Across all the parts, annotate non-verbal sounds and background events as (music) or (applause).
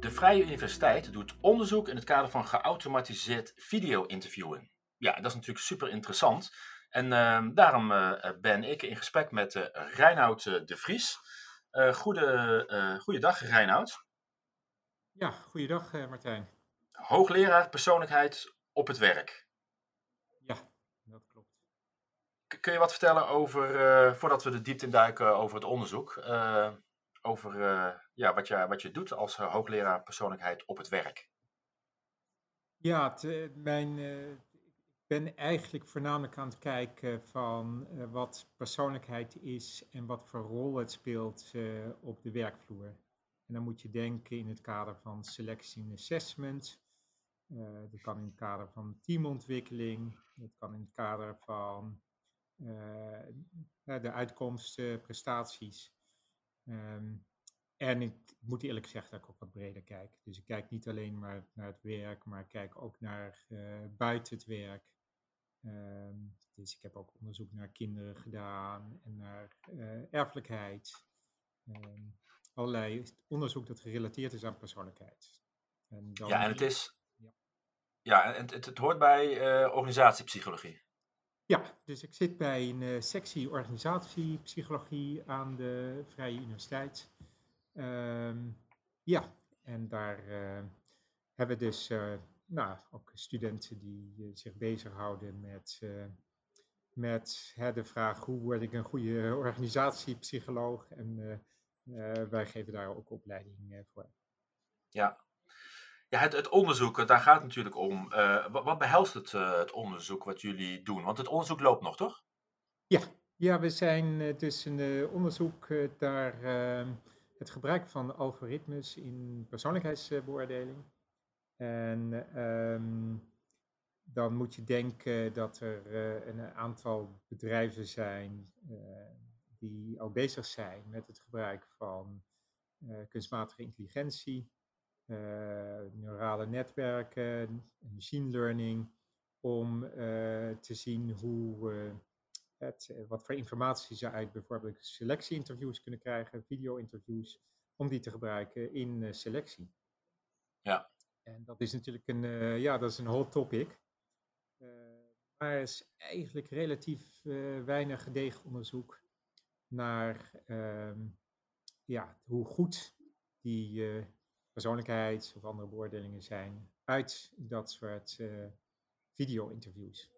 De Vrije Universiteit doet onderzoek in het kader van geautomatiseerd video-interviewen. Ja, dat is natuurlijk super interessant. En ehm, daarom eh, ben ik in gesprek met uh, Reinoud eh, de Vries. goede, goeiedag, Reinoud. Ja, goeiedag, Martijn. Hoogleraar persoonlijkheid op het werk. Ja, dat klopt. kun je wat vertellen over, voordat we de diepte induiken over het onderzoek, over ja, wat, je, wat je doet als hoogleraar persoonlijkheid op het werk? Ja, mijn ben eigenlijk voornamelijk aan het kijken van uh, wat persoonlijkheid is en wat voor rol het speelt uh, op de werkvloer. En dan moet je denken in het kader van selectie en assessment. Uh, dat kan in het kader van teamontwikkeling. Dat kan in het kader van de uitkomsten, prestaties. Um, en ik moet eerlijk zeggen dat ik ook wat breder kijk. Dus ik kijk niet alleen maar naar het werk, maar ik kijk ook naar buiten het werk. Ehm, dus ik heb ook onderzoek naar kinderen gedaan en naar erfelijkheid. Ehm, allerlei onderzoek dat gerelateerd is aan persoonlijkheid. En dan ja, en het is. Ja, en het, het, hoort bij uh, organisatiepsychologie. Ja, dus ik zit bij een uh, sectie organisatiepsychologie aan de Vrije Universiteit. Um, ja, en daar hebben we dus nou, ook studenten die zich bezighouden met, met hè, de vraag hoe word ik een goede organisatiepsycholoog. En wij geven daar ook opleiding voor. Ja, ja het, het onderzoek, daar gaat het natuurlijk om. Wat, wat, behelst het, het onderzoek wat jullie doen? Want het onderzoek loopt nog, toch? Ja, ja we zijn dus een onderzoek naar het gebruik van algoritmes in persoonlijkheidsbeoordeling. En um, dan moet je denken dat er een aantal bedrijven zijn die al bezig zijn met het gebruik van kunstmatige intelligentie, neurale netwerken, machine learning, om te zien hoe het, wat voor informatie ze uit bijvoorbeeld selectieinterviews kunnen krijgen, video-interviews, om die te gebruiken in selectie. Ja. En dat is natuurlijk een, ja, dat is een hot topic. Maar er is eigenlijk relatief uh, weinig gedegen onderzoek naar uh, ja, hoe goed die persoonlijkheids- of andere beoordelingen zijn uit dat soort video-interviews.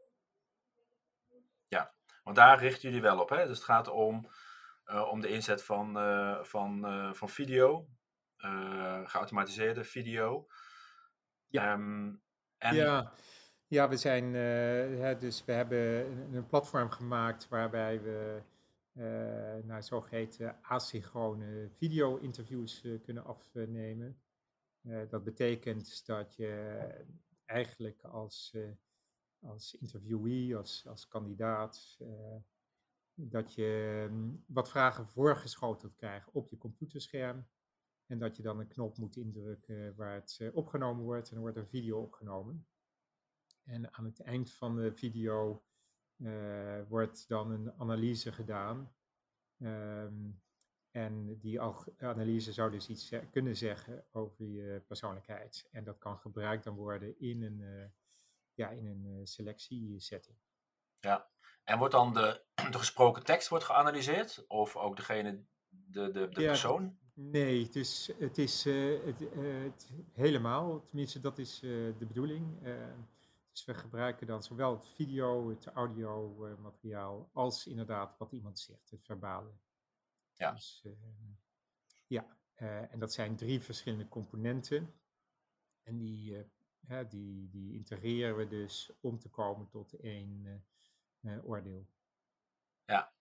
Ja, want daar richten jullie wel op. Hè? Dus het gaat om, om de inzet van, van, van video, geautomatiseerde video. Ja. Um, en... ja. ja, we zijn, hè, dus we hebben een, een, platform gemaakt waarbij we uh, nou, zogeheten asynchrone video-interviews uh, kunnen afnemen. Dat betekent dat je eigenlijk als, als interviewee, als, als kandidaat, dat je um, wat vragen voorgeschoteld krijgt op je computerscherm. En dat je dan een knop moet indrukken waar het eh, opgenomen wordt en dan wordt een video opgenomen. En aan het eind van de video wordt dan een analyse gedaan. Um, en die analyse zou dus iets kunnen zeggen over je persoonlijkheid. En dat kan gebruikt dan worden in een, uh, ja, in een selectiesetting. Ja, en wordt dan de, (clears throat) de gesproken tekst wordt geanalyseerd? Of ook degene, de, de, de ja, persoon? Nee, het is, het is uh, het, uh, het helemaal, tenminste dat is de bedoeling. dus we gebruiken dan zowel het video, het audio materiaal, als inderdaad wat iemand zegt, het verbale. Ja. Dus, ja, en dat zijn drie verschillende componenten. En die, die, die integreren we dus om te komen tot één oordeel. Ja,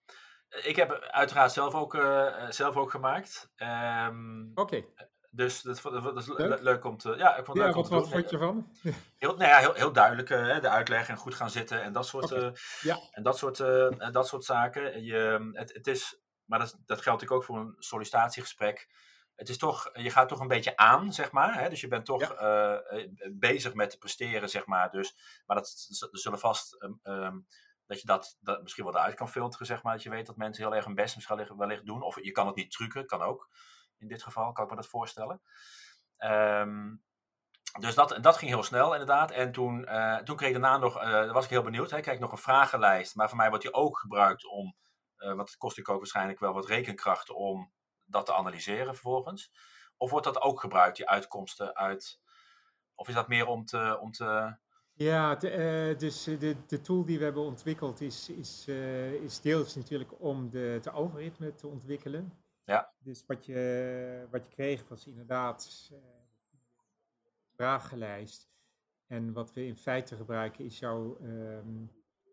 ik heb uiteraard zelf ook, uh, zelf ook gemaakt. Um, Oké. Okay. Dus dat, dat, dat is leuk. leuk. om te. Ja, ik vond het ja, leuk wat, vond je ervan? (laughs) Heel, nou ja, heel, heel duidelijk uh, de uitleg en goed gaan zitten en dat soort, okay. uh, ja. en dat soort, dat soort zaken. Je, het, het is, maar dat, dat geldt natuurlijk ook voor een sollicitatiegesprek. het is toch, je gaat toch een beetje aan, zeg maar. Hè? Dus je bent toch bezig met te presteren, zeg maar. Dus, maar dat, zullen vast, ehm, ehm, dat je dat, dat misschien wel eruit kan filteren, zeg maar. Dat je weet dat mensen heel erg hun best misschien wellicht doen. Of je kan het niet trucken, kan ook. In dit geval kan ik me dat voorstellen. Um, dus dat, dat ging heel snel inderdaad. En toen, uh, toen kreeg ik daarna nog, uh, was ik heel benieuwd, hè, kreeg ik nog een vragenlijst. Maar voor mij wordt die ook gebruikt om, want het kost ik ook waarschijnlijk wel wat rekenkracht om dat te analyseren vervolgens. Of wordt dat ook gebruikt, die uitkomsten uit, of is dat meer om te... Om te... Ja, de, dus de, de tool die we hebben ontwikkeld is, is, is deels natuurlijk om de, de algoritme te ontwikkelen. Ja. Dus wat je, wat je kreeg was inderdaad vragenlijst. En wat we in feite gebruiken is jouw um,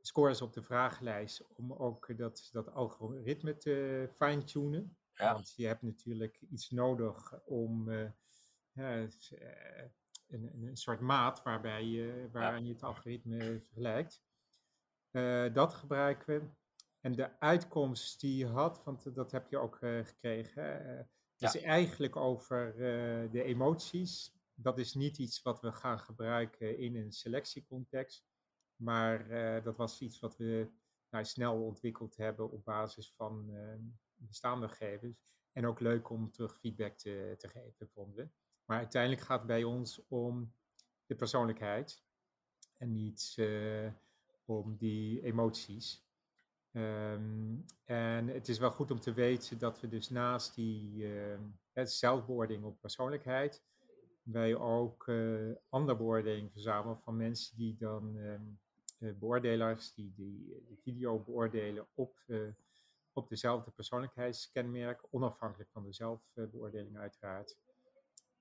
scores op de vragenlijst om ook dat, dat algoritme te fine-tunen. Ja. Want je hebt natuurlijk iets nodig om uh, uh, een, een, soort maat waarbij je, waaraan je het algoritme vergelijkt. Uh, dat gebruiken we. En de uitkomst die je had, want dat heb je ook gekregen, is eigenlijk over de emoties dat is niet iets wat we gaan gebruiken in een selectiecontext. Maar uh, dat was iets wat we nou, snel ontwikkeld hebben op basis van uh, bestaande gegevens. En ook leuk om terug feedback te, te geven, vonden we. Maar uiteindelijk gaat het bij ons om de persoonlijkheid en niet uh, om die emoties. Um, en het is wel goed om te weten dat we dus naast die uh, zelfbeoordeling op persoonlijkheid wij ook uh, andere beoordeling verzamelen van mensen die dan beoordelaars die die, die video beoordelen op, uh, op dezelfde persoonlijkheidskenmerk, onafhankelijk van de zelfbeoordeling uiteraard.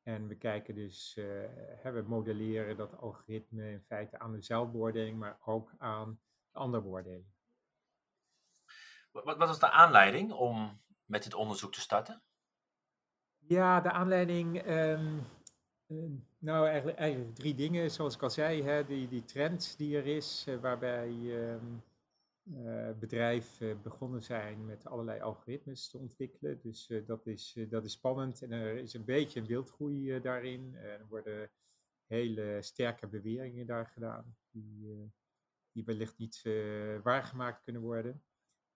En we kijken dus, we modelleren dat algoritme in feite aan de zelfbeoordeling, maar ook aan de andere beoordeling. Wat, was de aanleiding om met dit onderzoek te starten? Ja, de aanleiding. Um, Ehm, nou, eigenlijk, eigenlijk drie dingen, zoals ik al zei, hè, die, die trend die er is, uh, waarbij um, uh, bedrijven begonnen zijn met allerlei algoritmes te ontwikkelen. Dus uh, dat, is, dat is spannend en er is een beetje een wildgroei daarin. er worden hele sterke beweringen daar gedaan, die, die wellicht niet waargemaakt kunnen worden.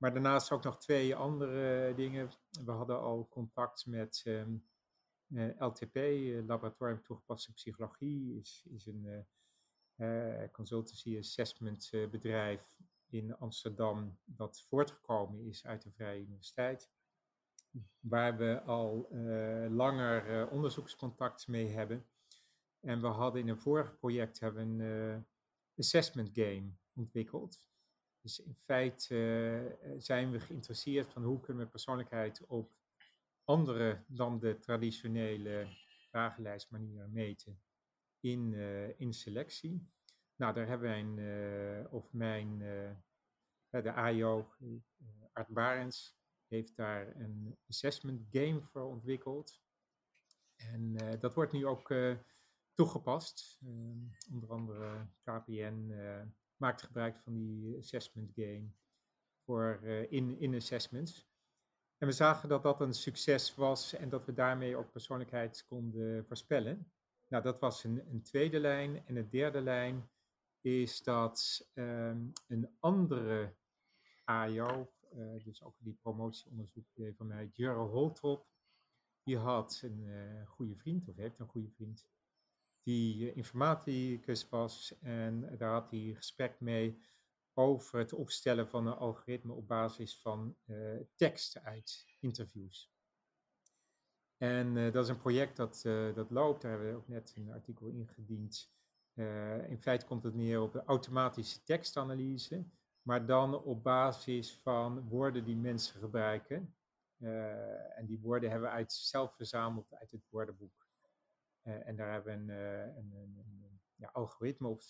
Maar daarnaast ook nog twee andere dingen. We hadden al contact met uh, LTP, uh, Laboratorium Toegepaste Psychologie, is, is een uh, consultancy assessment bedrijf in Amsterdam dat voortgekomen is uit de Vrije Universiteit. Waar we al langer onderzoekscontact mee hebben. En we hadden in een vorig project hebben een assessment game ontwikkeld. Dus in feite zijn we geïnteresseerd van hoe kunnen we persoonlijkheid op andere dan de traditionele vragenlijstmanieren meten in, uh, in selectie. Nou, daar hebben wij een, uh, of mijn, uh, de AIO, Art Barens, heeft daar een assessment game voor ontwikkeld. En dat wordt nu ook toegepast. onder andere KPN maakt gebruik van die assessment game voor in, in assessments. En we zagen dat dat een succes was en dat we daarmee ook persoonlijkheid konden voorspellen. Nou, dat was een, een tweede lijn. En de derde lijn is dat um, een andere AIO, eh, dus ook die promotieonderzoek van mij, Jurre Holtrop, die had een uh, goede vriend, of heeft een goede vriend, die informaticus was. En daar had hij gesprek mee over het opstellen van een algoritme op basis van uh, tekst uit interviews. En uh, dat is een project dat, uh, dat loopt, daar hebben we ook net een artikel ingediend. in feite komt het neer op de automatische tekstanalyse, maar dan op basis van woorden die mensen gebruiken. en die woorden hebben we uit, zelf verzameld uit het woordenboek. en daar hebben we een, een ja, algoritme op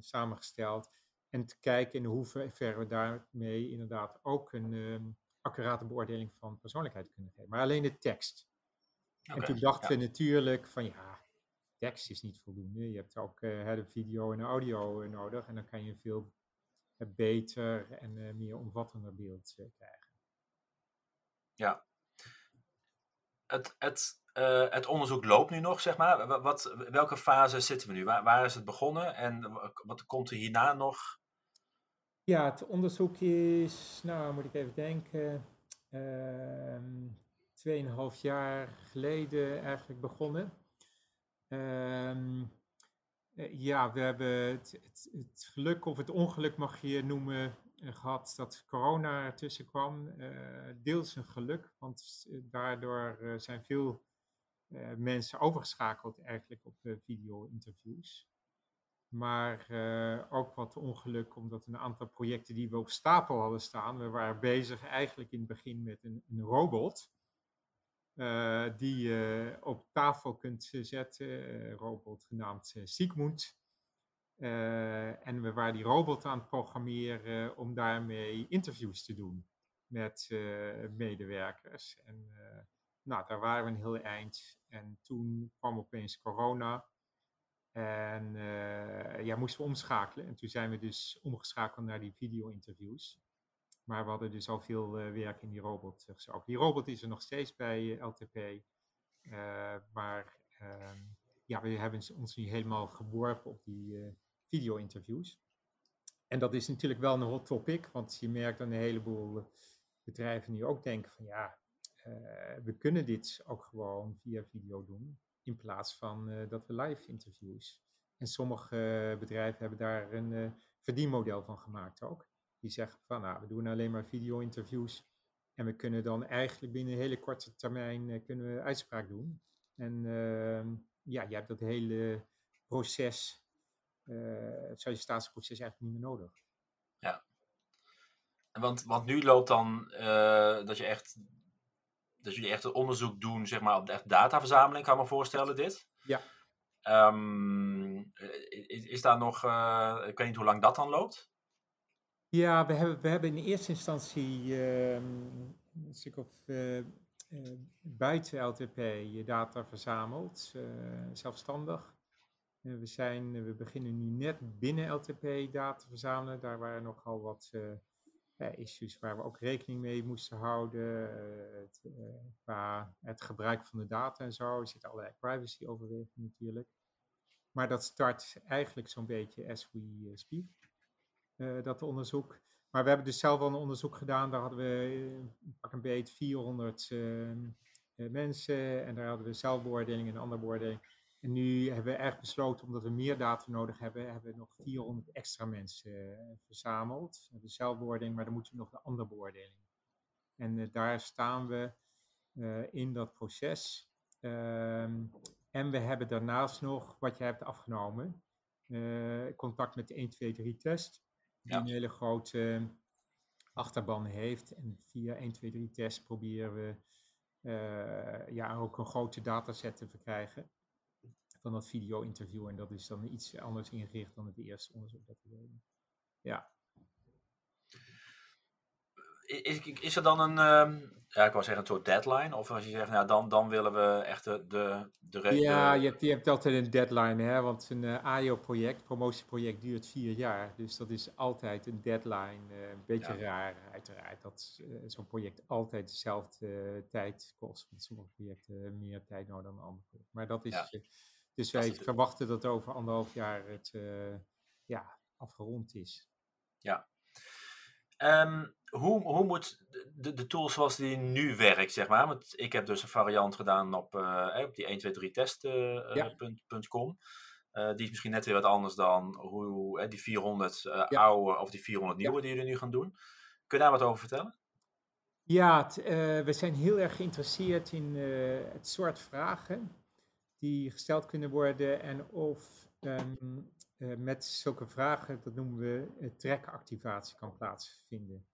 samengesteld en te kijken in hoeverre we daarmee inderdaad ook een um, accurate beoordeling van persoonlijkheid kunnen geven. Maar alleen de tekst. en toen dachten we natuurlijk van ja, tekst is niet voldoende. Je hebt ook uh, de video en audio uh, nodig. En dan kan je een veel uh, beter en meer omvattender beeld krijgen. Ja. het, het, het onderzoek loopt nu nog, zeg maar. Wat, welke fase zitten we nu? Waar, waar is het begonnen en wat komt er hierna nog? Ja, het onderzoek is, nou moet ik even denken, uh, tweeënhalf jaar geleden eigenlijk begonnen. Uh, ja, we hebben het, het, geluk of het ongeluk mag je noemen uh, gehad dat corona ertussen kwam. Uh, deels een geluk, want daardoor zijn veel mensen overgeschakeld eigenlijk op video-interviews. Maar ook wat ongeluk, omdat een aantal projecten die we op stapel hadden staan, we waren bezig eigenlijk in het begin met een, een robot. Uh, die je op tafel kunt zetten, een robot genaamd Sigmund. En we waren die robot aan het programmeren om daarmee interviews te doen met medewerkers. En nou, daar waren we een heel eind. En toen kwam opeens corona. En ja, moesten we omschakelen. En toen zijn we dus omgeschakeld naar die video-interviews. Maar we hadden dus al veel uh, werk in die robot gezogen. Die robot is er nog steeds bij eh, LTP. Eh, maar ehm, ja, we hebben ons nu helemaal geworpen op die video-interviews. En dat is natuurlijk wel een hot topic, want je merkt dat een heleboel bedrijven nu ook denken van ja, we kunnen dit ook gewoon via video doen, in plaats van dat we live interviews. En sommige bedrijven hebben daar een verdienmodel van gemaakt ook die zeggen van nou, we doen alleen maar video-interviews. En we kunnen dan eigenlijk binnen een hele korte termijn kunnen we uitspraak doen. En uh, ja, je hebt dat hele proces, het sollicitatieproces eigenlijk niet meer nodig. Ja. Want, want nu loopt dan dat je echt dat jullie echt een onderzoek doen, zeg maar, op de dataverzameling, kan ik me voorstellen, dit. Ja. Um, is, is, daar nog, uh, ik weet niet hoe lang dat dan loopt? Ja, we hebben, we hebben in eerste instantie uh, een stuk of uh, uh, buiten LTP je data verzameld, zelfstandig. we, zijn, we beginnen nu net binnen LTP data verzamelen. Daar waren nogal wat issues waar we ook rekening mee moesten houden. Het, qua het gebruik van de data en zo. Er zitten allerlei privacy overwegingen natuurlijk. Maar dat start eigenlijk zo'n beetje as we speak. Eh, dat onderzoek. Maar we hebben dus zelf al een onderzoek gedaan. Daar hadden we eh, pak een beetje 400 ehm, eh, mensen. En daar hadden we zelfbeoordeling en andere beoordeling. En nu hebben we echt besloten, omdat we meer data nodig hebben, hebben we nog 400 extra mensen verzameld. We hebben zelfbeoordeling, maar dan moeten we nog de andere beoordeling. En daar staan we in dat proces. Ehm, en we hebben daarnaast nog, wat je hebt afgenomen, contact met de 1, 2, 3 test die een hele grote achterban heeft. En via 1, 2, 3 test proberen we uh, ja, ook een grote dataset te verkrijgen van dat video-interview. En dat is dan iets anders ingericht dan het eerste onderzoek dat we deden. Ja. Is, is er dan een, um, ja, ik wou zeggen een soort deadline? Of als je zegt, nou dan, dan willen we echt de, de, de Ja, je hebt, je hebt altijd een deadline, hè? want een uh, AIO-project, promotieproject, duurt vier jaar. Dus dat is altijd een deadline. Uh, een beetje raar, uiteraard, dat uh, zo'n project altijd dezelfde tijd kost. Want sommige projecten meer tijd nodig dan andere. Maar dat is, ja. Dus wij verwachten dat over anderhalf jaar het ja, afgerond is. Ja. Um, hoe, hoe moet de, de tool zoals die nu werkt, zeg maar? Want ik heb dus een variant gedaan op, uh, op die 123test.com. Uh, uh, die is misschien net weer wat anders dan hoe, die 400 ja. oude of die 400 nieuwe ja. die jullie nu gaan doen. Kun je daar wat over vertellen? Ja, we zijn heel erg geïnteresseerd in het soort vragen die gesteld kunnen worden en of um, met zulke vragen, dat noemen we trekactivatie, kan plaatsvinden.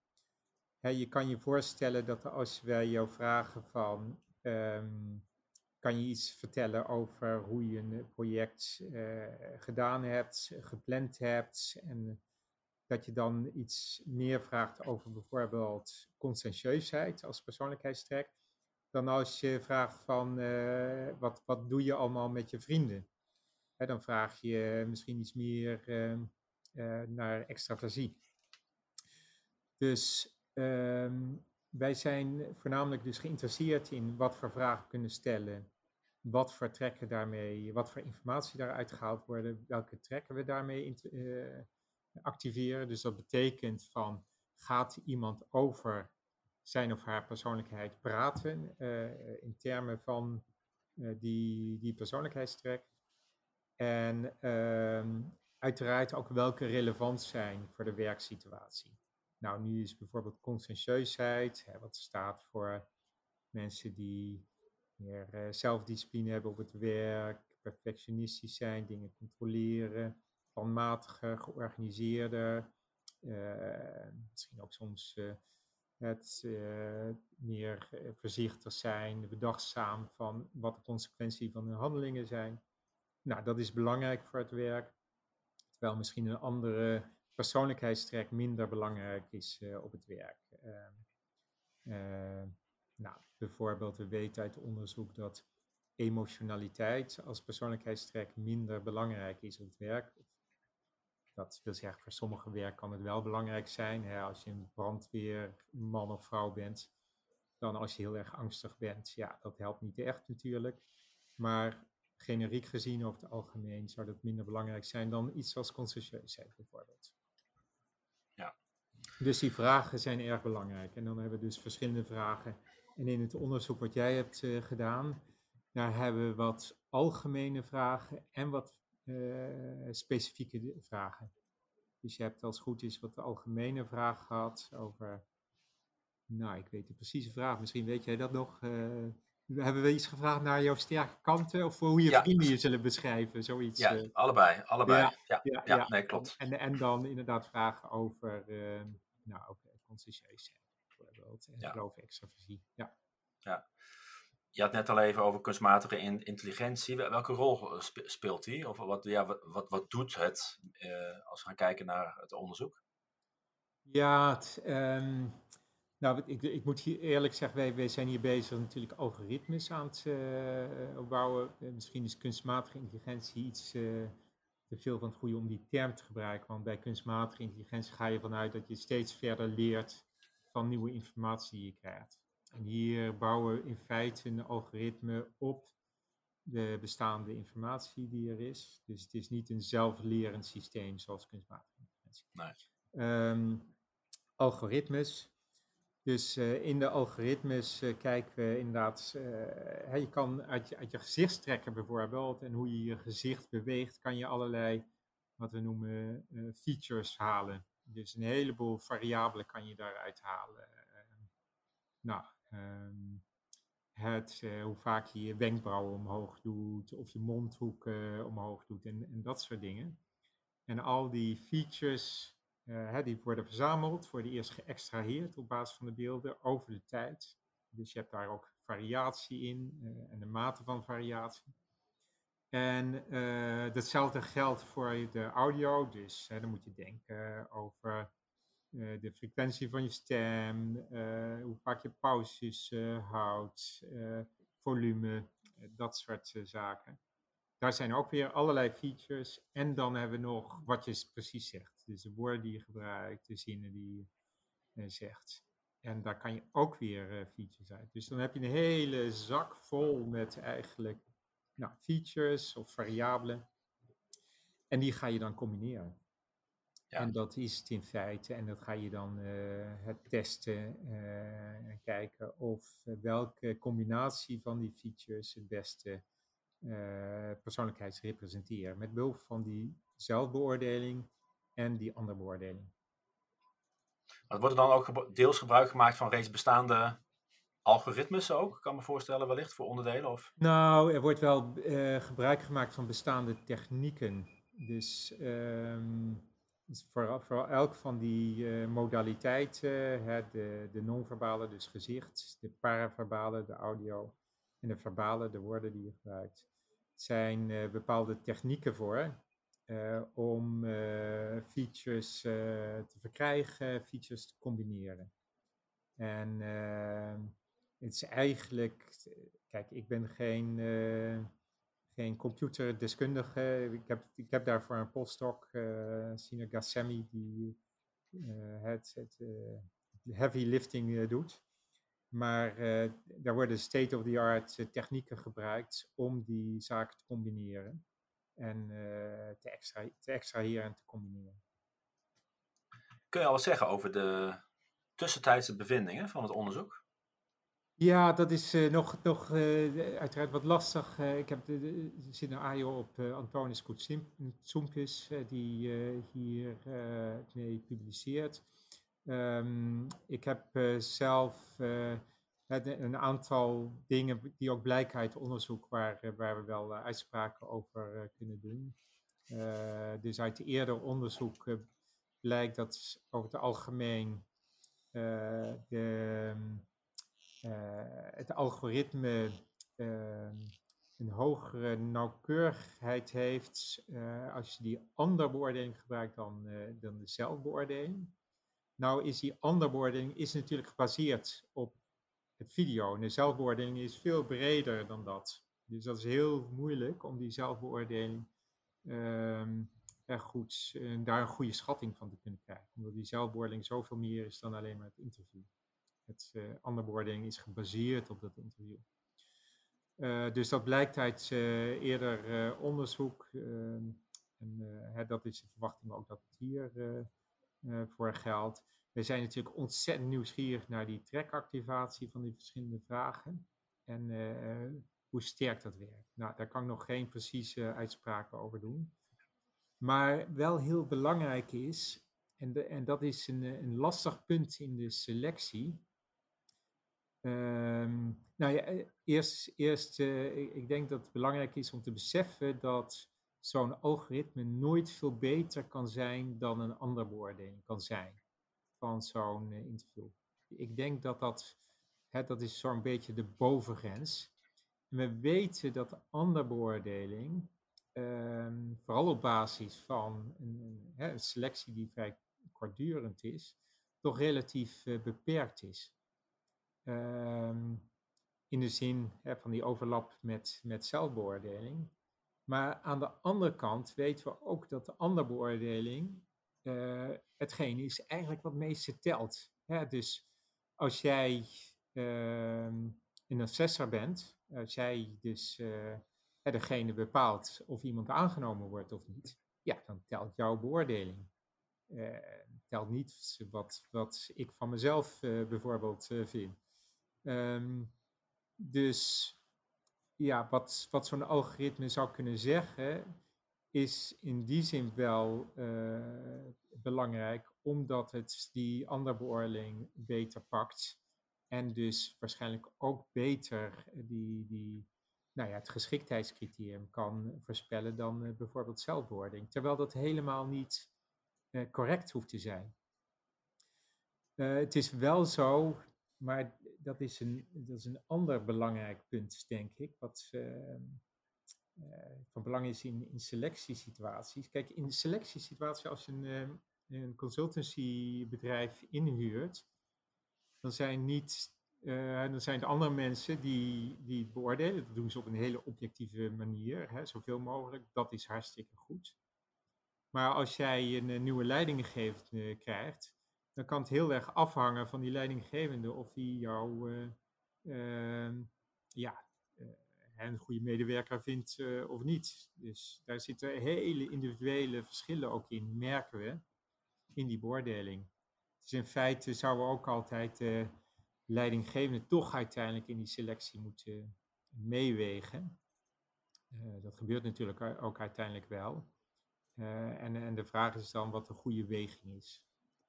Je kan je voorstellen dat als wij jou vragen van, um, kan je iets vertellen over hoe je een project uh, gedaan hebt, gepland hebt en dat je dan iets meer vraagt over bijvoorbeeld conscientieusheid als persoonlijkheidstrek, dan als je vraagt van uh, wat, wat doe je allemaal met je vrienden. Hè, dan vraag je misschien iets meer uh, naar extraversie. Dus Um, wij zijn voornamelijk dus geïnteresseerd in wat voor vragen kunnen stellen, wat voor trekken daarmee, wat voor informatie daaruit gehaald worden, welke trekken we daarmee uh, activeren. Dus dat betekent van, gaat iemand over zijn of haar persoonlijkheid praten uh, in termen van uh, die, die persoonlijkheidstrek. En uh, uiteraard ook welke relevant zijn voor de werksituatie. Nou, nu is bijvoorbeeld conscientieusheid, hè, wat staat voor mensen die meer uh, zelfdiscipline hebben op het werk, perfectionistisch zijn, dingen controleren, planmatiger, georganiseerder, misschien ook soms het meer voorzichtig zijn, bedachtzaam van wat de consequenties van hun handelingen zijn. Nou, dat is belangrijk voor het werk. Terwijl misschien een andere persoonlijkheidstrek minder belangrijk is op het werk. Ehm, nou, bijvoorbeeld, we weten uit onderzoek dat emotionaliteit als persoonlijkheidstrek minder belangrijk is op het werk. Dat wil zeggen, voor sommige werk kan het wel belangrijk zijn. Hè, als je een brandweerman of vrouw bent, dan als je heel erg angstig bent, ja, dat helpt niet echt natuurlijk. Maar generiek gezien over het algemeen zou dat minder belangrijk zijn dan iets als conscientieusheid bijvoorbeeld. Ja. Dus die vragen zijn erg belangrijk. En dan hebben we dus verschillende vragen en in het onderzoek wat jij hebt uh, gedaan, daar hebben we wat algemene vragen en wat uh, specifieke vragen. Dus je hebt als het goed is wat de algemene vraag gehad over, nou ik weet de precieze vraag, misschien weet jij dat nog. Uh, hebben we iets gevraagd naar jouw sterke kanten of hoe je ja. vrienden je zullen beschrijven? Zoiets, ja, allebei, allebei. Ja, ja, ja, ja nee, klopt. En, en dan inderdaad vragen over, nou, over conscientieus bijvoorbeeld. En geloof extraversie. Ja. ja. Je had net al even over kunstmatige intelligentie. Welke rol speelt die? Of wat, ja, wat, wat, doet het uh, als we gaan kijken naar het onderzoek? Ja, um, nou, ik, ik, moet hier eerlijk zeggen, wij, wij zijn hier bezig natuurlijk algoritmes aan het opbouwen. Uh, misschien is kunstmatige intelligentie iets te veel van het goede om die term te gebruiken. Want bij kunstmatige intelligentie ga je vanuit dat je steeds verder leert van nieuwe informatie die je krijgt. En hier bouwen we in feite een algoritme op de bestaande informatie die er is. Dus het is niet een zelflerend systeem zoals kunstmatige intelligentie. Nee. Um, algoritmes. Dus uh, in de algoritmes uh, kijken we inderdaad, uh, je kan uit je, uit je gezichtstrekker bijvoorbeeld en hoe je je gezicht beweegt, kan je allerlei wat we noemen features halen. Dus een heleboel variabelen kan je daaruit halen. Ehm, nou, um, het, uh, hoe vaak je je wenkbrauwen omhoog doet, of je mondhoeken omhoog doet en, en dat soort dingen. En al die features, uh, hè, die worden verzameld, worden eerst geëxtraheerd op basis van de beelden over de tijd. Dus je hebt daar ook variatie in en de mate van variatie. En datzelfde geldt voor de audio, dus dan moet je denken over uh, de frequentie van je stem, uh, hoe vaak je pauzes houdt, volume, dat soort zaken. Daar zijn ook weer allerlei features. En dan hebben we nog wat je precies zegt. Dus de woorden die je gebruikt, de zinnen die je zegt. En daar kan je ook weer features uit. Dus dan heb je een hele zak vol met eigenlijk nou, features of variabelen. En die ga je dan combineren. Ja. En dat is het in feite. En dat ga je dan uh, het testen uh, en kijken of uh, welke combinatie van die features het beste persoonlijkheid representeren. Met behulp van die zelfbeoordeling en die andere beoordeling. Maar wordt er dan ook deels gebruik gemaakt van reeds bestaande algoritmes ook, kan me voorstellen, wellicht voor onderdelen? Of? Nou, er wordt wel uh, gebruik gemaakt van bestaande technieken. Dus, um, dus voor, voor elk van die uh, modaliteiten, de, de non-verbale, dus gezicht, de paraverbale, de audio en de verbale, de woorden die je gebruikt, zijn uh, bepaalde technieken voor. om features te verkrijgen, features te combineren. En het is eigenlijk, kijk, ik ben geen, geen computerdeskundige. Ik heb, ik heb daarvoor een postdoc, uh, Sina Gassemi, die uh, het, het heavy lifting doet. Maar daar worden state-of-the-art technieken gebruikt om die zaken te combineren en te, extra te extraheren en te combineren. Kun je al wat zeggen over de tussentijdse bevindingen van het onderzoek? Ja, dat is uh, nog, uh, uiteraard wat lastig. Uh, ik heb de, de, zit een op Antonis Koutsoempis, die hier mee publiceert. Um, ik heb zelf een aantal dingen die ook blijken uit onderzoek waar, waar we wel uitspraken over kunnen doen. dus uit eerder onderzoek blijkt dat over het algemeen de eh, het algoritme ehm, een hogere nauwkeurigheid heeft uh, als je die andere beoordeling gebruikt dan, uh, dan de zelfbeoordeling. Nou is die andere beoordeling is natuurlijk gebaseerd op het video. En de zelfbeoordeling is veel breder dan dat. Dus dat is heel moeilijk om die zelfbeoordeling um, erg goed, daar een goede schatting van te kunnen krijgen. Omdat die zelfbeoordeling zoveel meer is dan alleen maar het interview. Het uh, eh, underboarding is gebaseerd op dat interview. Uh, dus dat blijkt uit uh, eerder onderzoek. Ehm, en dat is de verwachting ook dat het hier voor geldt. We zijn natuurlijk ontzettend nieuwsgierig naar die trekactivatie van die verschillende vragen. En hoe sterk dat werkt. Nou, daar kan ik nog geen precieze uitspraken over doen. Maar wel heel belangrijk is, en, de, en dat is een, een lastig punt in de selectie, Um, nou ja, eh, eerst, eerst uh, ik denk dat het belangrijk is om te beseffen dat zo'n algoritme nooit veel beter kan zijn dan een andere beoordeling kan zijn van zo'n uh, interview. Ik denk dat dat, hè, dat is zo'n beetje de bovengrens. En we weten dat de andere beoordeling, um, vooral op basis van een, selectie die vrij kortdurend is, toch relatief beperkt is. Um, in de zin hè, van die overlap met, met zelfbeoordeling. Maar aan de andere kant weten we ook dat de andere beoordeling uh, hetgeen is eigenlijk wat meeste telt. Hè? Dus als jij uh, een assessor bent, als jij dus uh, degene bepaalt of iemand aangenomen wordt of niet, ja, dan telt jouw beoordeling. Uh, telt niet wat, wat ik van mezelf bijvoorbeeld vind. Um, dus ja, wat, wat zo'n algoritme zou kunnen zeggen, is in die zin wel uh, belangrijk, omdat het die andere beoordeling beter pakt. En dus waarschijnlijk ook beter die, die, nou ja, het geschiktheidscriterium kan voorspellen dan uh, bijvoorbeeld zelfbeoordeling. Terwijl dat helemaal niet uh, correct hoeft te zijn. het is wel zo, maar dat is een, dat is een ander belangrijk punt, denk ik, wat uh, van belang is in, in selectiesituaties. Kijk, in de selectiesituatie, als je een, ehm, een consultancybedrijf inhuurt, dan zijn niet uh, dan zijn het andere mensen die, die het beoordelen. Dat doen ze op een hele objectieve manier, hè, zoveel mogelijk. Dat is hartstikke goed. Maar als jij een, een nieuwe leidinggevende krijgt, dan kan het heel erg afhangen van die leidinggevende of die jou uh, uh, ja, uh, een goede medewerker vindt eh, of niet. Dus daar zitten hele individuele verschillen ook in, merken we, in die beoordeling. Dus in feite zouden we ook altijd de leidinggevende toch uiteindelijk in die selectie moeten meewegen. dat gebeurt natuurlijk ook uiteindelijk wel. en, en de vraag is dan wat de goede weging is.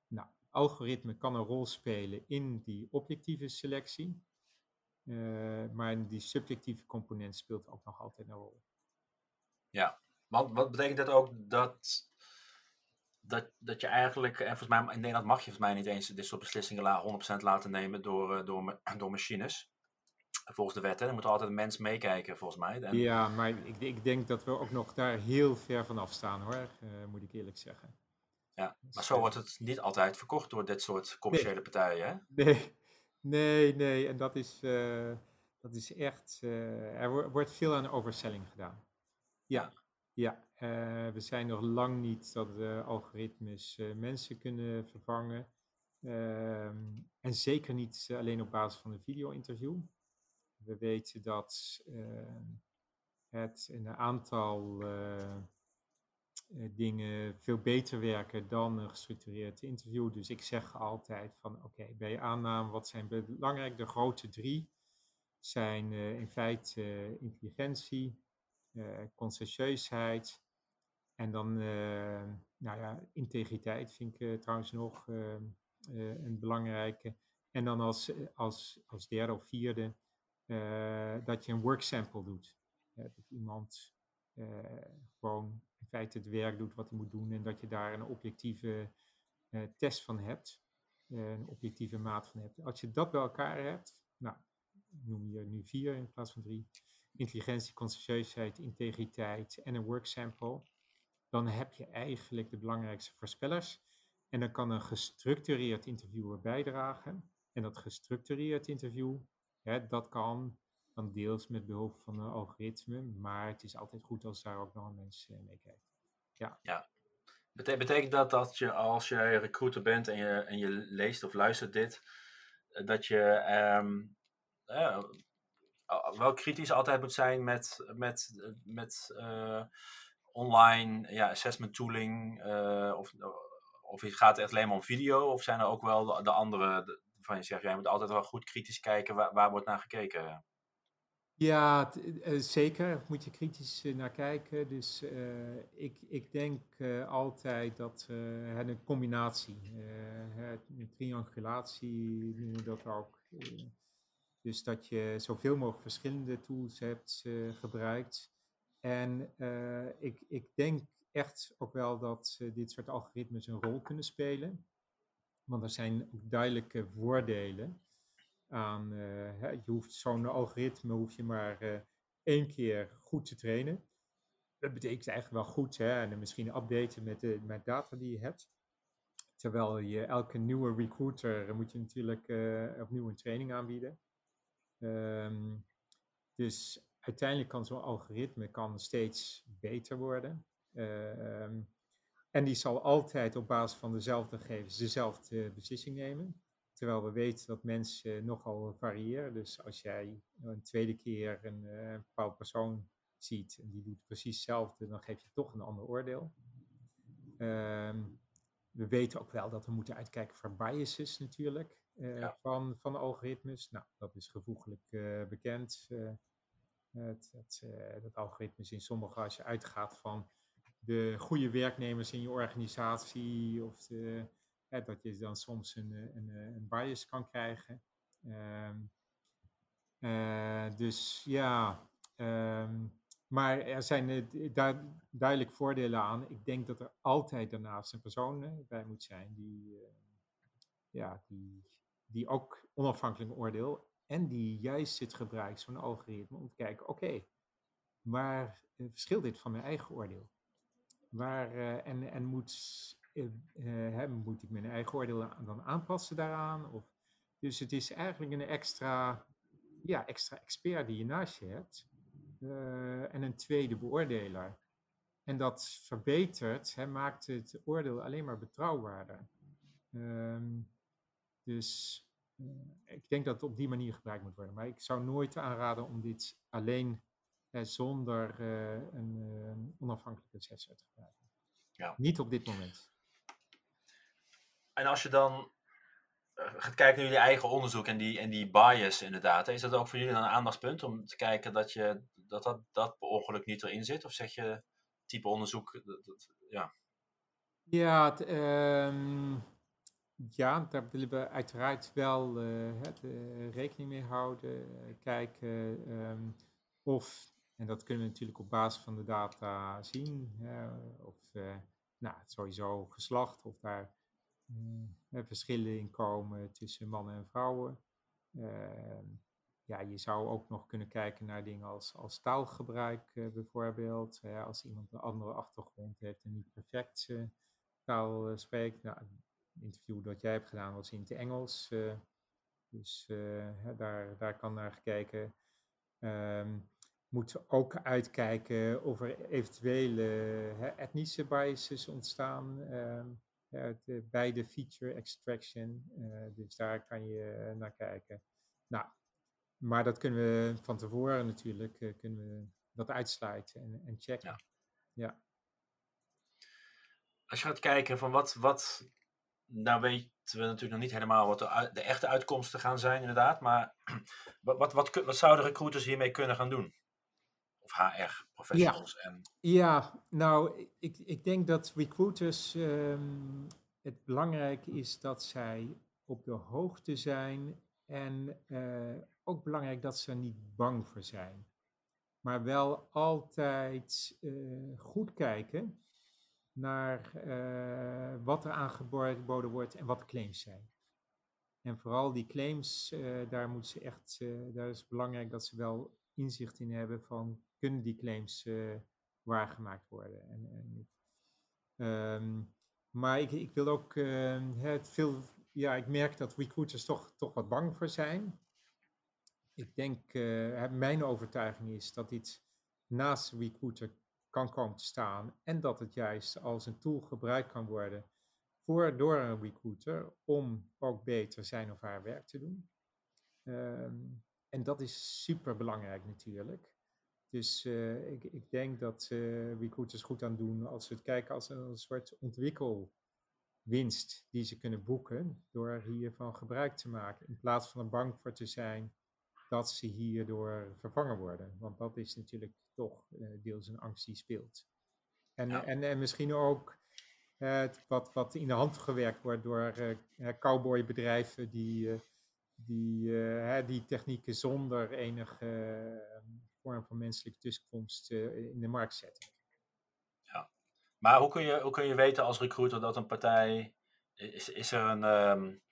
Nou, algoritme kan een rol spelen in die objectieve selectie, uh, maar die subjectieve component speelt ook nog altijd een rol. Ja, want wat betekent dat ook dat, dat, dat je eigenlijk, en volgens mij in Nederland mag je volgens mij niet eens dit soort beslissingen 100% laten nemen door, eh, door, (clears throat) door machines. Volgens de wet, hè? er moet altijd een mens meekijken, volgens mij. En... Ja, maar ik, ik, denk dat we ook nog daar heel ver van afstaan, hoor, uh, moet ik eerlijk zeggen. Ja, maar zo wordt het niet altijd verkocht door dit soort commerciële partijen, hè? Nee, (laughs) nee, nee. En dat is, uh, dat is echt... Uh, er wordt veel aan overselling gedaan. Ja, ja. Uh, we zijn nog lang niet dat de algoritmes mensen kunnen vervangen. Ehm, en zeker niet alleen op basis van een video-interview. We weten dat het een aantal eh, dingen veel beter werken dan een gestructureerd interview. Dus ik zeg altijd van oké, bij je aanname, wat zijn belangrijk? De grote drie zijn uh, in feite uh, intelligentie, conscientieusheid en dan nou ja, integriteit vind ik trouwens nog een belangrijke. En dan als, als, als derde of vierde dat je een work sample doet. dat iemand gewoon feite het werk doet wat hij moet doen en dat je daar een objectieve uh, test van hebt, uh, een objectieve maat van hebt. Als je dat bij elkaar hebt, nou, noem je nu vier in plaats van drie, intelligentie, conscientieusheid, integriteit en een work sample, dan heb je eigenlijk de belangrijkste voorspellers. En dan kan een gestructureerd interviewer bijdragen. En dat gestructureerd interview, hè, dat kan dan deels met behulp van een algoritme, maar het is altijd goed als daar ook nog een mens uh, mee kijkt. Ja. ja. betekent dat dat je als je recruiter bent en je, en je leest of luistert dit, eh, dat je uh, wel kritisch altijd moet zijn met, met, met uh, online ja, assessment tooling? of, of gaat het echt alleen maar om video? Of zijn er ook wel de, de andere, van je zegt, jij moet altijd wel goed kritisch kijken waar wordt naar gekeken? Ja, uh, zeker. Moet je kritisch uh, naar kijken. Dus uh, ik, ik denk altijd dat het een combinatie, een triangulatie noemen we dat ook. dus dat je zoveel mogelijk verschillende tools hebt gebruikt. En ik, ik denk echt ook wel dat dit soort algoritmes een rol kunnen spelen. Want er zijn ook duidelijke voordelen uh, je hoeft zo'n algoritme hoef je maar uh, één keer goed te trainen. Dat betekent eigenlijk wel goed, hè, en misschien updaten met de met data die je hebt. Terwijl je elke nieuwe recruiter moet je natuurlijk opnieuw een training aanbieden. Um, dus uiteindelijk kan zo'n algoritme kan steeds beter worden. Um, en die zal altijd op basis van dezelfde gegevens dezelfde beslissing nemen. Terwijl we weten dat mensen nogal variëren. Dus als jij een tweede keer een uh, bepaald persoon ziet en die doet precies hetzelfde, dan geef je toch een ander oordeel. Um, we weten ook wel dat we moeten uitkijken voor biases natuurlijk uh, van, van algoritmes. Nou, dat is gevoeglijk uh, bekend. Het, het, dat algoritmes in sommige, als je uitgaat van de goede werknemers in je organisatie of de dat je dan soms een, eh, een, eh, een bias kan krijgen. Ehm, eh, dus ja, ehm, maar er zijn daar duidelijk voordelen aan. Ik denk dat er altijd daarnaast een persoon bij moet zijn die, ja, die, die ook onafhankelijk oordeel en die juist het gebruikt, zo'n algoritme, om te kijken, oké, maar verschilt dit van mijn eigen oordeel? Waar, en, en moet uh, moet ik mijn eigen oordeel dan aanpassen daaraan? Of, dus het is eigenlijk een extra, ja, extra expert die je naast je hebt. Uh, en een tweede beoordelaar. En dat verbetert, hè, maakt het oordeel alleen maar betrouwbaarder. Um, dus uh, ik denk dat het op die manier gebruikt moet worden. Maar ik zou nooit aanraden om dit alleen zonder een onafhankelijke assessor te gebruiken. Ja. Niet op dit moment. En als je dan uh, gaat kijken naar jullie eigen onderzoek en die, en die bias inderdaad, is dat ook voor jullie dan een aandachtspunt om te kijken dat je, dat, dat, dat per ongeluk niet erin zit? Of zeg je type onderzoek, dat, ja. Ja, um, ja, daar willen we uiteraard wel uh, het, uh, rekening mee houden. kijken um, of, en dat kunnen we natuurlijk op basis van de data zien, of nou, sowieso geslacht, of daar verschillen in komen tussen mannen en vrouwen. Uh, ja, je zou ook nog kunnen kijken naar dingen als, als taalgebruik uh, bijvoorbeeld. als iemand een andere achtergrond heeft en niet perfect taal spreekt. Nou, een interview dat jij hebt gedaan was in het Engels. dus daar, daar kan naar gekeken. Um, moet ook uitkijken of er eventuele etnische biases ontstaan. Um, bij de feature extraction. dus daar kan je naar kijken. Nou, maar dat kunnen we van tevoren natuurlijk kunnen we dat uitsluiten en, en checken. Ja. ja. Als je gaat kijken van wat, wat nou weten we natuurlijk nog niet helemaal wat de, de echte uitkomsten gaan zijn, inderdaad. Maar (clears throat) wat, wat, wat, wat zouden recruiters hiermee kunnen gaan doen? Of HR-professionals? Ja. En... ja, nou, ik, ik denk dat recruiters. Um, het belangrijk is dat zij op de hoogte zijn. En uh, ook belangrijk dat ze er niet bang voor zijn. Maar wel altijd uh, goed kijken naar uh, wat er aangeboden wordt en wat de claims zijn. En vooral die claims, daar moeten ze echt, daar is belangrijk dat ze wel inzicht in hebben van kunnen die claims waargemaakt worden. En, en um, maar ik, ik wil ook ehm, het veel, ja, ik merk dat recruiters toch, toch wat bang voor zijn. Ik denk, mijn overtuiging is dat dit naast recruiter kan komen te staan. En dat het juist als een tool gebruikt kan worden voor, door een recruiter om ook beter zijn of haar werk te doen. Um, en dat is super belangrijk natuurlijk. Dus uh, ik, ik, denk dat uh, recruiters goed aan doen als ze het kijken als een, een soort ontwikkelwinst die ze kunnen boeken door hiervan gebruik te maken. In plaats van er bang voor te zijn dat ze hierdoor vervangen worden. Want dat is natuurlijk toch uh, deels een angst die speelt. En, en, en misschien ook wat, wat in de hand gewerkt wordt door cowboybedrijven die, die, die technieken zonder enige vorm van menselijke tussenkomst in de markt zetten. Ja, maar hoe kun je, hoe kun je weten als recruiter dat een partij. Is, is er een. Um,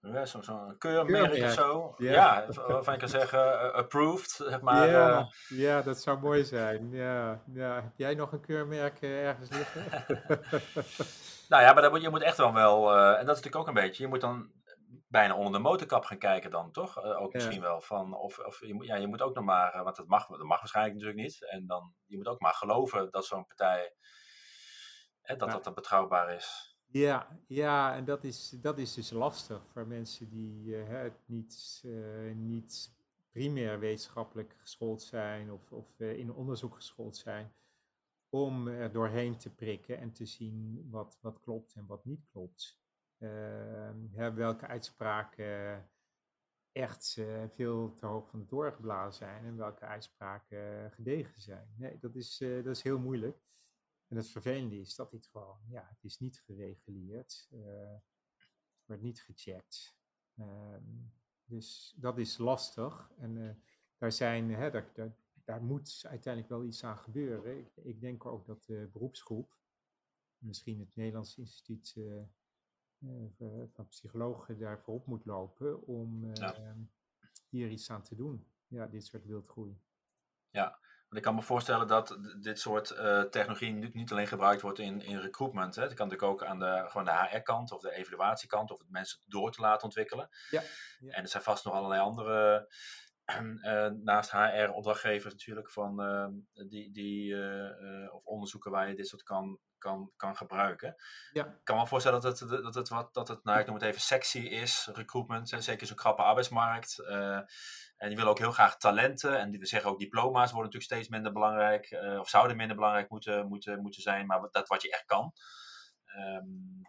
ja, Zo'n zo keurmerk of zo. Ja, waarvan ik kan zeggen, uh, approved, zeg maar. Ja, uh, ja, dat zou mooi zijn. Ja, ja. Heb jij nog een keurmerk uh, ergens liggen? (laughs) nou ja, maar dat moet, je moet echt dan wel, en dat is natuurlijk ook een beetje, je moet dan bijna onder de motorkap gaan kijken dan, toch? ook misschien wel. Van, of of je, ja, je moet ook nog maar, want dat mag, dat mag waarschijnlijk natuurlijk niet. En dan, je moet ook maar geloven dat zo'n partij, dat ja. dat dan betrouwbaar is. Ja, ja, en dat is, dat is dus lastig voor mensen die uh, niet, uh, niet primair wetenschappelijk geschoold zijn of, of in onderzoek geschoold zijn, om er doorheen te prikken en te zien wat, wat klopt en wat niet klopt. Ehm, welke uitspraken echt veel te hoog van de toren geblazen zijn en welke uitspraken gedegen zijn. Nee, dat is, dat is heel moeilijk. En het vervelende is dat dit gewoon, ja, het is niet gereguleerd. Uh, wordt niet gecheckt. Uh, dus dat is lastig. En daar, zijn, hè, daar, daar, moet uiteindelijk wel iets aan gebeuren. Ik, ik denk ook dat de beroepsgroep, misschien het Nederlands Instituut eh, van Psychologen, daarvoor op moet lopen om ja. hier iets aan te doen. Ja, dit soort wildgroei. Ja, want ik kan me voorstellen dat dit soort uh, technologie niet, niet, alleen gebruikt wordt in, in recruitment. Hè. Het kan natuurlijk ook aan de, gewoon de HR-kant of de evaluatiekant of het mensen door te laten ontwikkelen. Ja, ja. En er zijn vast nog allerlei andere, uh, (clears throat) naast HR-opdrachtgevers natuurlijk, van, uh, die, die, of onderzoeken waar je dit soort kan, kan, kan gebruiken. Ja. Ik kan me voorstellen dat het, dat het, wat, dat het nou, ik noem het even sexy is, recruitment. Zeker zo'n krappe arbeidsmarkt. En die willen ook heel graag talenten. En die, we zeggen ook diploma's worden natuurlijk steeds minder belangrijk. Uh, of zouden minder belangrijk moeten, moeten, moeten zijn. Maar dat wat je echt kan. Um,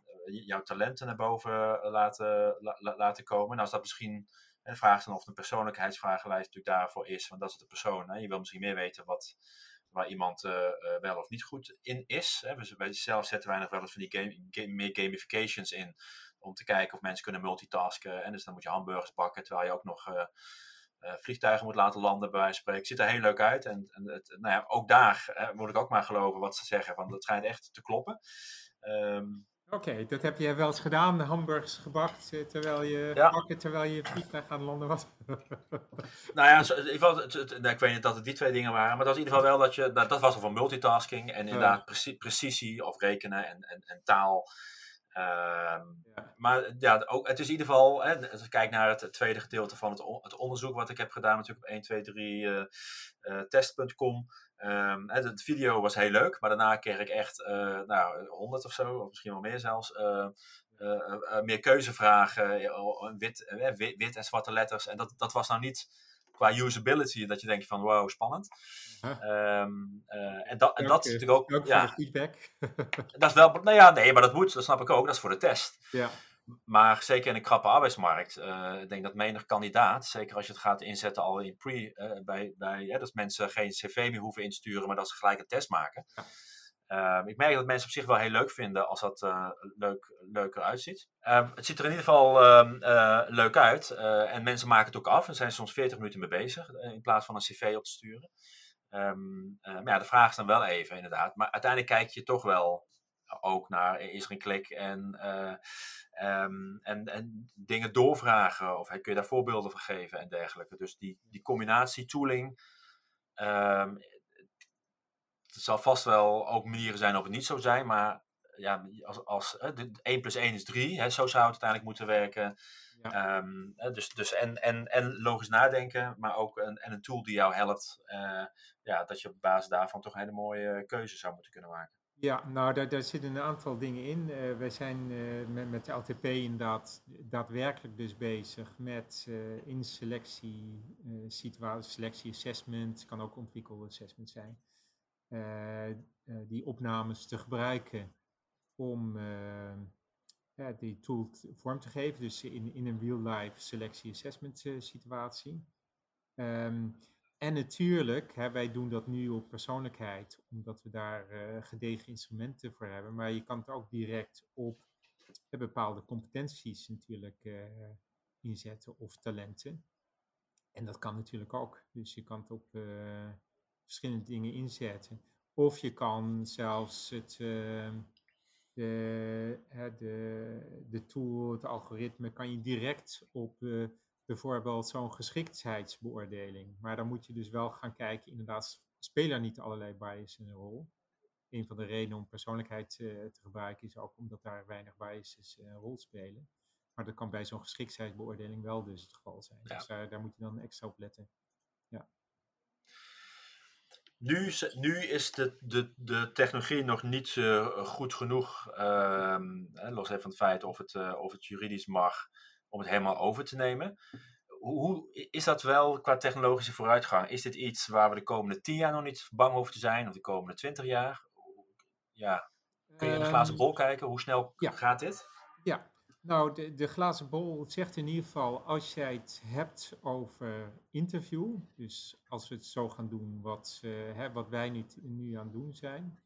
jouw talenten naar boven laten, la, laten komen. Nou is dat misschien een vraag dan of een persoonlijkheidsvragenlijst natuurlijk daarvoor is. Want dat is de persoon. Hè. Je wil misschien meer weten wat, waar iemand uh, uh, wel of niet goed in is. Hè. Dus wij zelf zetten wij nog wel eens van die game, game, meer gamifications in. Om te kijken of mensen kunnen multitasken. En dus dan moet je hamburgers bakken terwijl je ook nog uh, vliegtuigen moet laten landen, bij wijze van. Ziet er heel leuk uit. En, en nou ja, ook daar uh, moet ik ook maar geloven wat ze zeggen, want dat schijnt echt te kloppen. Um, Oké, okay, dat heb je wel eens gedaan, de hamburgers gebakt eh, terwijl je, ja. bakken, terwijl je vliegtuig aan landen was. (laughs) nou ja, in ieder geval, het, ik weet niet dat het die twee dingen waren, maar dat was in ieder geval wel dat je, dat, dat was al van multitasking en inderdaad preci precisie of rekenen en, en, en taal. Ehm, ja. Maar ja, ook, het is in ieder geval, hè, als ik kijk naar het, tweede gedeelte van het, het, onderzoek wat ik heb gedaan, natuurlijk op 1, 2, 3 uh, uh, test.com. Um, het, video was heel leuk, maar daarna kreeg ik echt uh, nou, 100 of zo, of misschien wel meer zelfs. Uh, uh, meer keuzevragen, wit, wit, wit, en zwarte letters. En dat, dat was nou niet qua usability dat je denkt van wow, spannend. Um, en, dat, en dat is natuurlijk ook. Ja, feedback. dat is wel, nou ja, nee, maar dat moet, dat snap ik ook, dat is voor de test. Ja. Maar zeker in een krappe arbeidsmarkt, uh, ik denk dat menig kandidaat, zeker als je het gaat inzetten al in pre, uh, bij, bij ja, dat mensen geen cv meer hoeven insturen, maar dat ze gelijk een test maken. Ja. Uh, ik merk dat mensen op zich wel heel leuk vinden als dat leuk, leuker uitziet. Ehm, het ziet er in ieder geval ehm, leuk uit en mensen maken het ook af en zijn soms 40 minuten mee bezig in plaats van een cv op te sturen. Um, maar ja, de vraag is dan wel even inderdaad. Maar uiteindelijk kijk je toch wel ook naar is er een klik en, uh, um, en, en dingen doorvragen of kun je daar voorbeelden van geven en dergelijke. Dus die, die combinatie tooling, um, het zal vast wel ook manieren zijn of het niet zo zijn, maar ja, als, als uh, 1 plus 1 is 3, hè, zo zou het uiteindelijk moeten werken. Ja. Um, dus, dus en, en, en logisch nadenken, maar ook een, en een tool die jou helpt, uh, ja, dat je op basis daarvan toch een hele mooie keuze zou moeten kunnen maken. Ja, nou, daar, zitten een aantal dingen in. Uh, wij zijn uh, met, met de LTP inderdaad daadwerkelijk dus bezig met uh, in selectie, situatie, selectie assessment, kan ook assessment zijn, die opnames te gebruiken om die tool vorm te geven, dus in, in een real-life selectie assessment situatie. Um, en natuurlijk, hè, wij doen dat nu op persoonlijkheid, omdat we daar uh, gedegen instrumenten voor hebben. Maar je kan het ook direct op uh, bepaalde competenties natuurlijk uh, inzetten of talenten. En dat kan natuurlijk ook. Dus je kan het op verschillende dingen inzetten. Of je kan zelfs het, de, de, de tool, het algoritme, kan je direct op bijvoorbeeld zo'n geschiktheidsbeoordeling. Maar dan moet je dus wel gaan kijken, inderdaad, spelen niet allerlei biases een rol. Een van de redenen om persoonlijkheid uh, te gebruiken is ook omdat daar weinig biases uh, een rol spelen. Maar dat kan bij zo'n geschiktheidsbeoordeling wel dus het geval zijn. Ja. Dus daar, daar moet je dan extra op letten. Ja. Nu, nu is de, de, de technologie nog niet uh, goed genoeg, ehm, los even van het feit of het, of het juridisch mag, om het helemaal over te nemen. Hoe, is dat wel qua technologische vooruitgang? Is dit iets waar we de komende tien jaar nog niet bang over te zijn, of de komende twintig jaar? Ja, kun je in de glazen bol kijken? Hoe snel gaat dit? Ja, nou, de, de glazen bol zegt in ieder geval, als jij het hebt over interview, dus als we het zo gaan doen wat, uh, hè, wat wij nu, nu aan het doen zijn,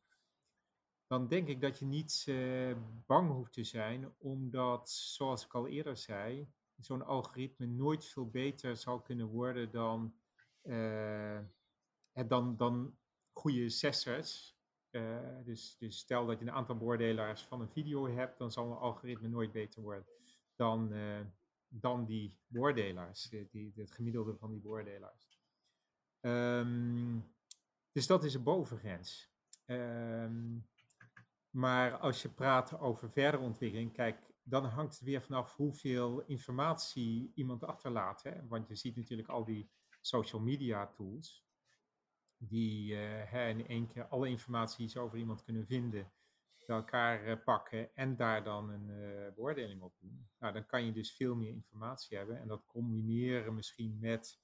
dan denk ik dat je niet uh, bang hoeft te zijn, omdat, zoals ik al eerder zei, zo'n algoritme nooit veel beter zal kunnen worden dan, uh, dan, dan goede assessors. Dus, dus stel dat je een aantal beoordelaars van een video hebt, dan zal een algoritme nooit beter worden dan, dan die beoordelaars, die, het gemiddelde van die beoordelaars. Um, dus dat is een bovengrens. Um, maar als je praat over verdere ontwikkeling, kijk, dan hangt het weer vanaf hoeveel informatie iemand achterlaat. Hè? Want je ziet natuurlijk al die social media tools, die hè, in één keer alle informatie die ze over iemand kunnen vinden, bij elkaar uh, pakken en daar dan een uh, beoordeling op doen. Nou, dan kan je dus veel meer informatie hebben en dat combineren misschien met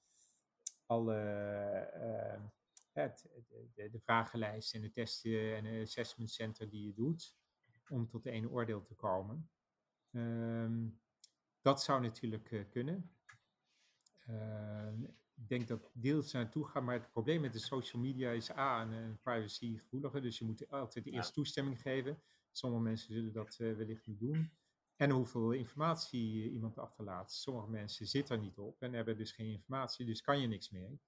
alle het, de, de, vragenlijst en de testen en het assessment center die je doet om tot één oordeel te komen. Um, dat zou natuurlijk uh, kunnen. Uh, ik denk dat deels naartoe gaat, maar het probleem met de social media is A, een, een privacy gevoelige, dus je moet altijd eerst toestemming geven. Sommige mensen zullen dat uh, wellicht niet doen. En hoeveel informatie iemand achterlaat. Sommige mensen zitten er niet op en hebben dus geen informatie, dus kan je niks mee.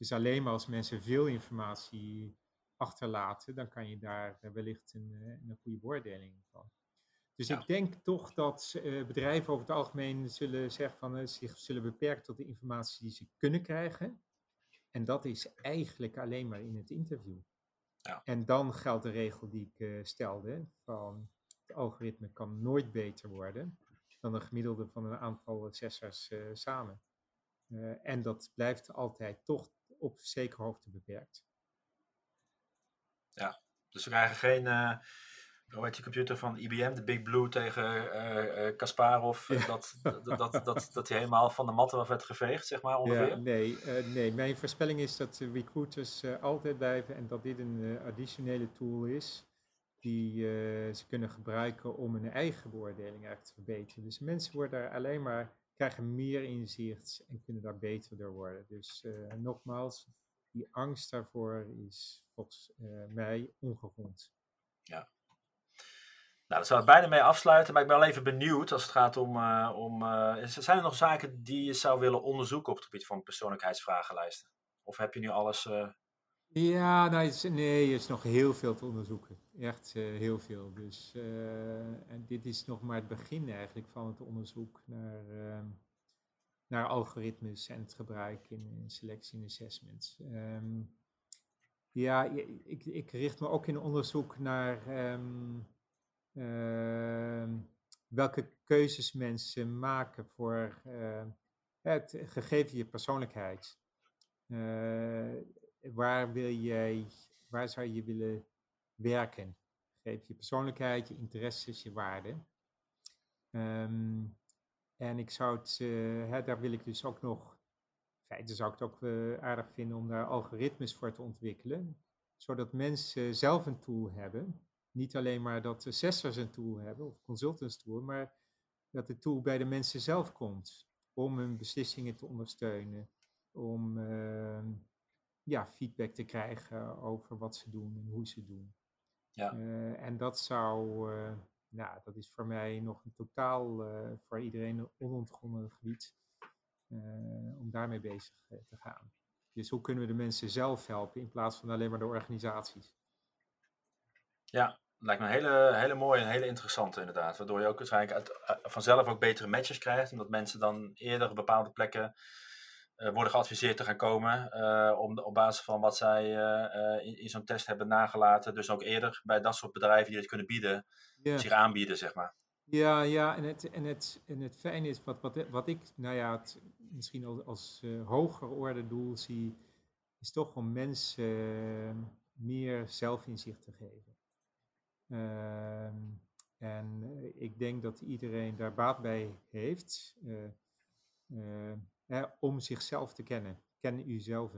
Dus alleen maar als mensen veel informatie achterlaten, dan kan je daar wellicht een, eh, een goede beoordeling van. Dus ik denk toch dat uh, bedrijven over het algemeen zullen zeggen van zich zullen beperken tot de informatie die ze kunnen krijgen. En dat is eigenlijk alleen maar in het interview. Ja. En dan geldt de regel die ik stelde: van het algoritme kan nooit beter worden dan een gemiddelde van een aantal assessors samen. en dat blijft altijd toch op zekere hoogte beperkt. Ja, dus we krijgen geen hoe heet die computer van IBM, de Big Blue tegen uh, Kasparov, dat, dat, dat, dat, dat hij helemaal van de matten af werd geveegd, zeg maar ongeveer? Ja, nee, nee, mijn voorspelling is dat recruiters altijd blijven en dat dit een additionele tool is die ze kunnen gebruiken om hun eigen beoordeling eigenlijk te verbeteren. Dus mensen worden daar alleen maar, krijgen meer inzicht en kunnen daar beter door worden. Dus nogmaals, die angst daarvoor is volgens mij ongegrond. Ja, nou, dat zou ik bijna mee afsluiten, maar ik ben wel even benieuwd als het gaat om. Uh, om zijn er nog zaken die je zou willen onderzoeken op het gebied van persoonlijkheidsvragenlijsten? Of heb je nu alles. Ja, nou, nee, er is nog heel veel te onderzoeken. Echt heel veel. Dus en dit is nog maar het begin eigenlijk van het onderzoek naar, ehm, naar algoritmes en het gebruik in, selectie en assessments. Um, ja, ik, ik richt me ook in onderzoek naar. Ehm, welke keuzes mensen maken voor het gegeven je persoonlijkheid. Uh, waar wil jij, waar zou je willen werken? Geef je persoonlijkheid, je interesses, je waarden. Um, en ik zou het, uh, hè, daar wil ik dus ook nog, in feite zou ik het ook aardig vinden om daar algoritmes voor te ontwikkelen, zodat mensen zelf een tool hebben niet alleen maar dat assessors een tool hebben of consultants tool, maar dat de tool bij de mensen zelf komt om hun beslissingen te ondersteunen, om uh, ja, feedback te krijgen over wat ze doen en hoe ze doen. Ja. Uh, en dat zou, uh, nou, dat is voor mij nog een totaal uh, voor iedereen onontgonnen gebied om daarmee bezig te gaan. Dus hoe kunnen we de mensen zelf helpen in plaats van alleen maar de organisaties? Ja, lijkt me een hele, hele mooie en hele interessante inderdaad. Waardoor je ook waarschijnlijk uit, eh, vanzelf ook betere matches krijgt. Omdat mensen dan eerder op bepaalde plekken worden geadviseerd te gaan komen. Uh, om, op basis van wat zij uh, in, in zo'n test hebben nagelaten. Dus ook eerder bij dat soort bedrijven die het kunnen bieden, zich aanbieden, zeg maar. Ja, ja en, het, en, het, en het fijne is, wat, wat, wat ik nou ja, het, misschien als, als hoger orde doel zie, is toch om mensen meer zelfinzicht te geven. Ehm, en eh, ik denk dat iedereen daar baat bij heeft eh, eh, om zichzelf te kennen. Ken uzelf.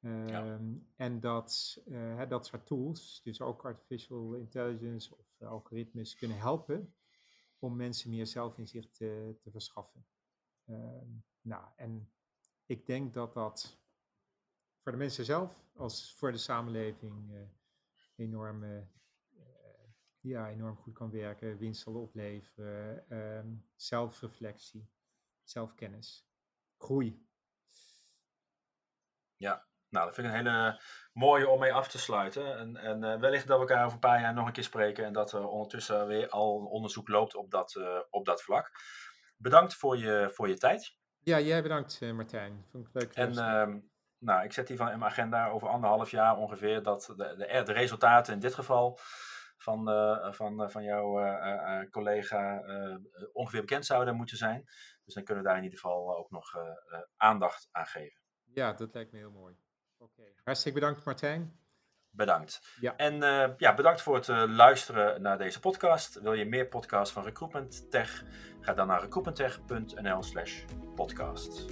Ehm, En dat, dat soort tools, dus ook artificial intelligence of algoritmes, kunnen helpen om mensen meer zelfinzicht te, te verschaffen. Ehm, nou, en ik denk dat dat voor de mensen zelf als voor de samenleving uh, enorme ja, enorm goed kan werken, winst zal opleveren, um, zelfreflectie, zelfkennis, groei. Ja, nou, dat vind ik een hele mooie om mee af te sluiten. En, en uh, wellicht dat we elkaar over een paar jaar nog een keer spreken en dat er ondertussen weer al onderzoek loopt op dat, uh, op dat vlak. Bedankt voor je, voor je tijd. Ja, jij bedankt uh, Martijn. Vond ik leuk. En uh, nou, ik zet hier van in mijn agenda over anderhalf jaar ongeveer dat de, de, de resultaten in dit geval van, uh, van, uh, van jouw collega ongeveer bekend zouden moeten zijn. Dus dan kunnen we daar in ieder geval ook nog aandacht aan geven. Ja, dat lijkt me heel mooi. Oké. Hartstikke bedankt Martijn. Bedankt. Ja. En ja, bedankt voor het luisteren naar deze podcast. Wil je meer podcasts van Recruitment Tech? Ga dan naar recruitmenttech.nl slash podcast.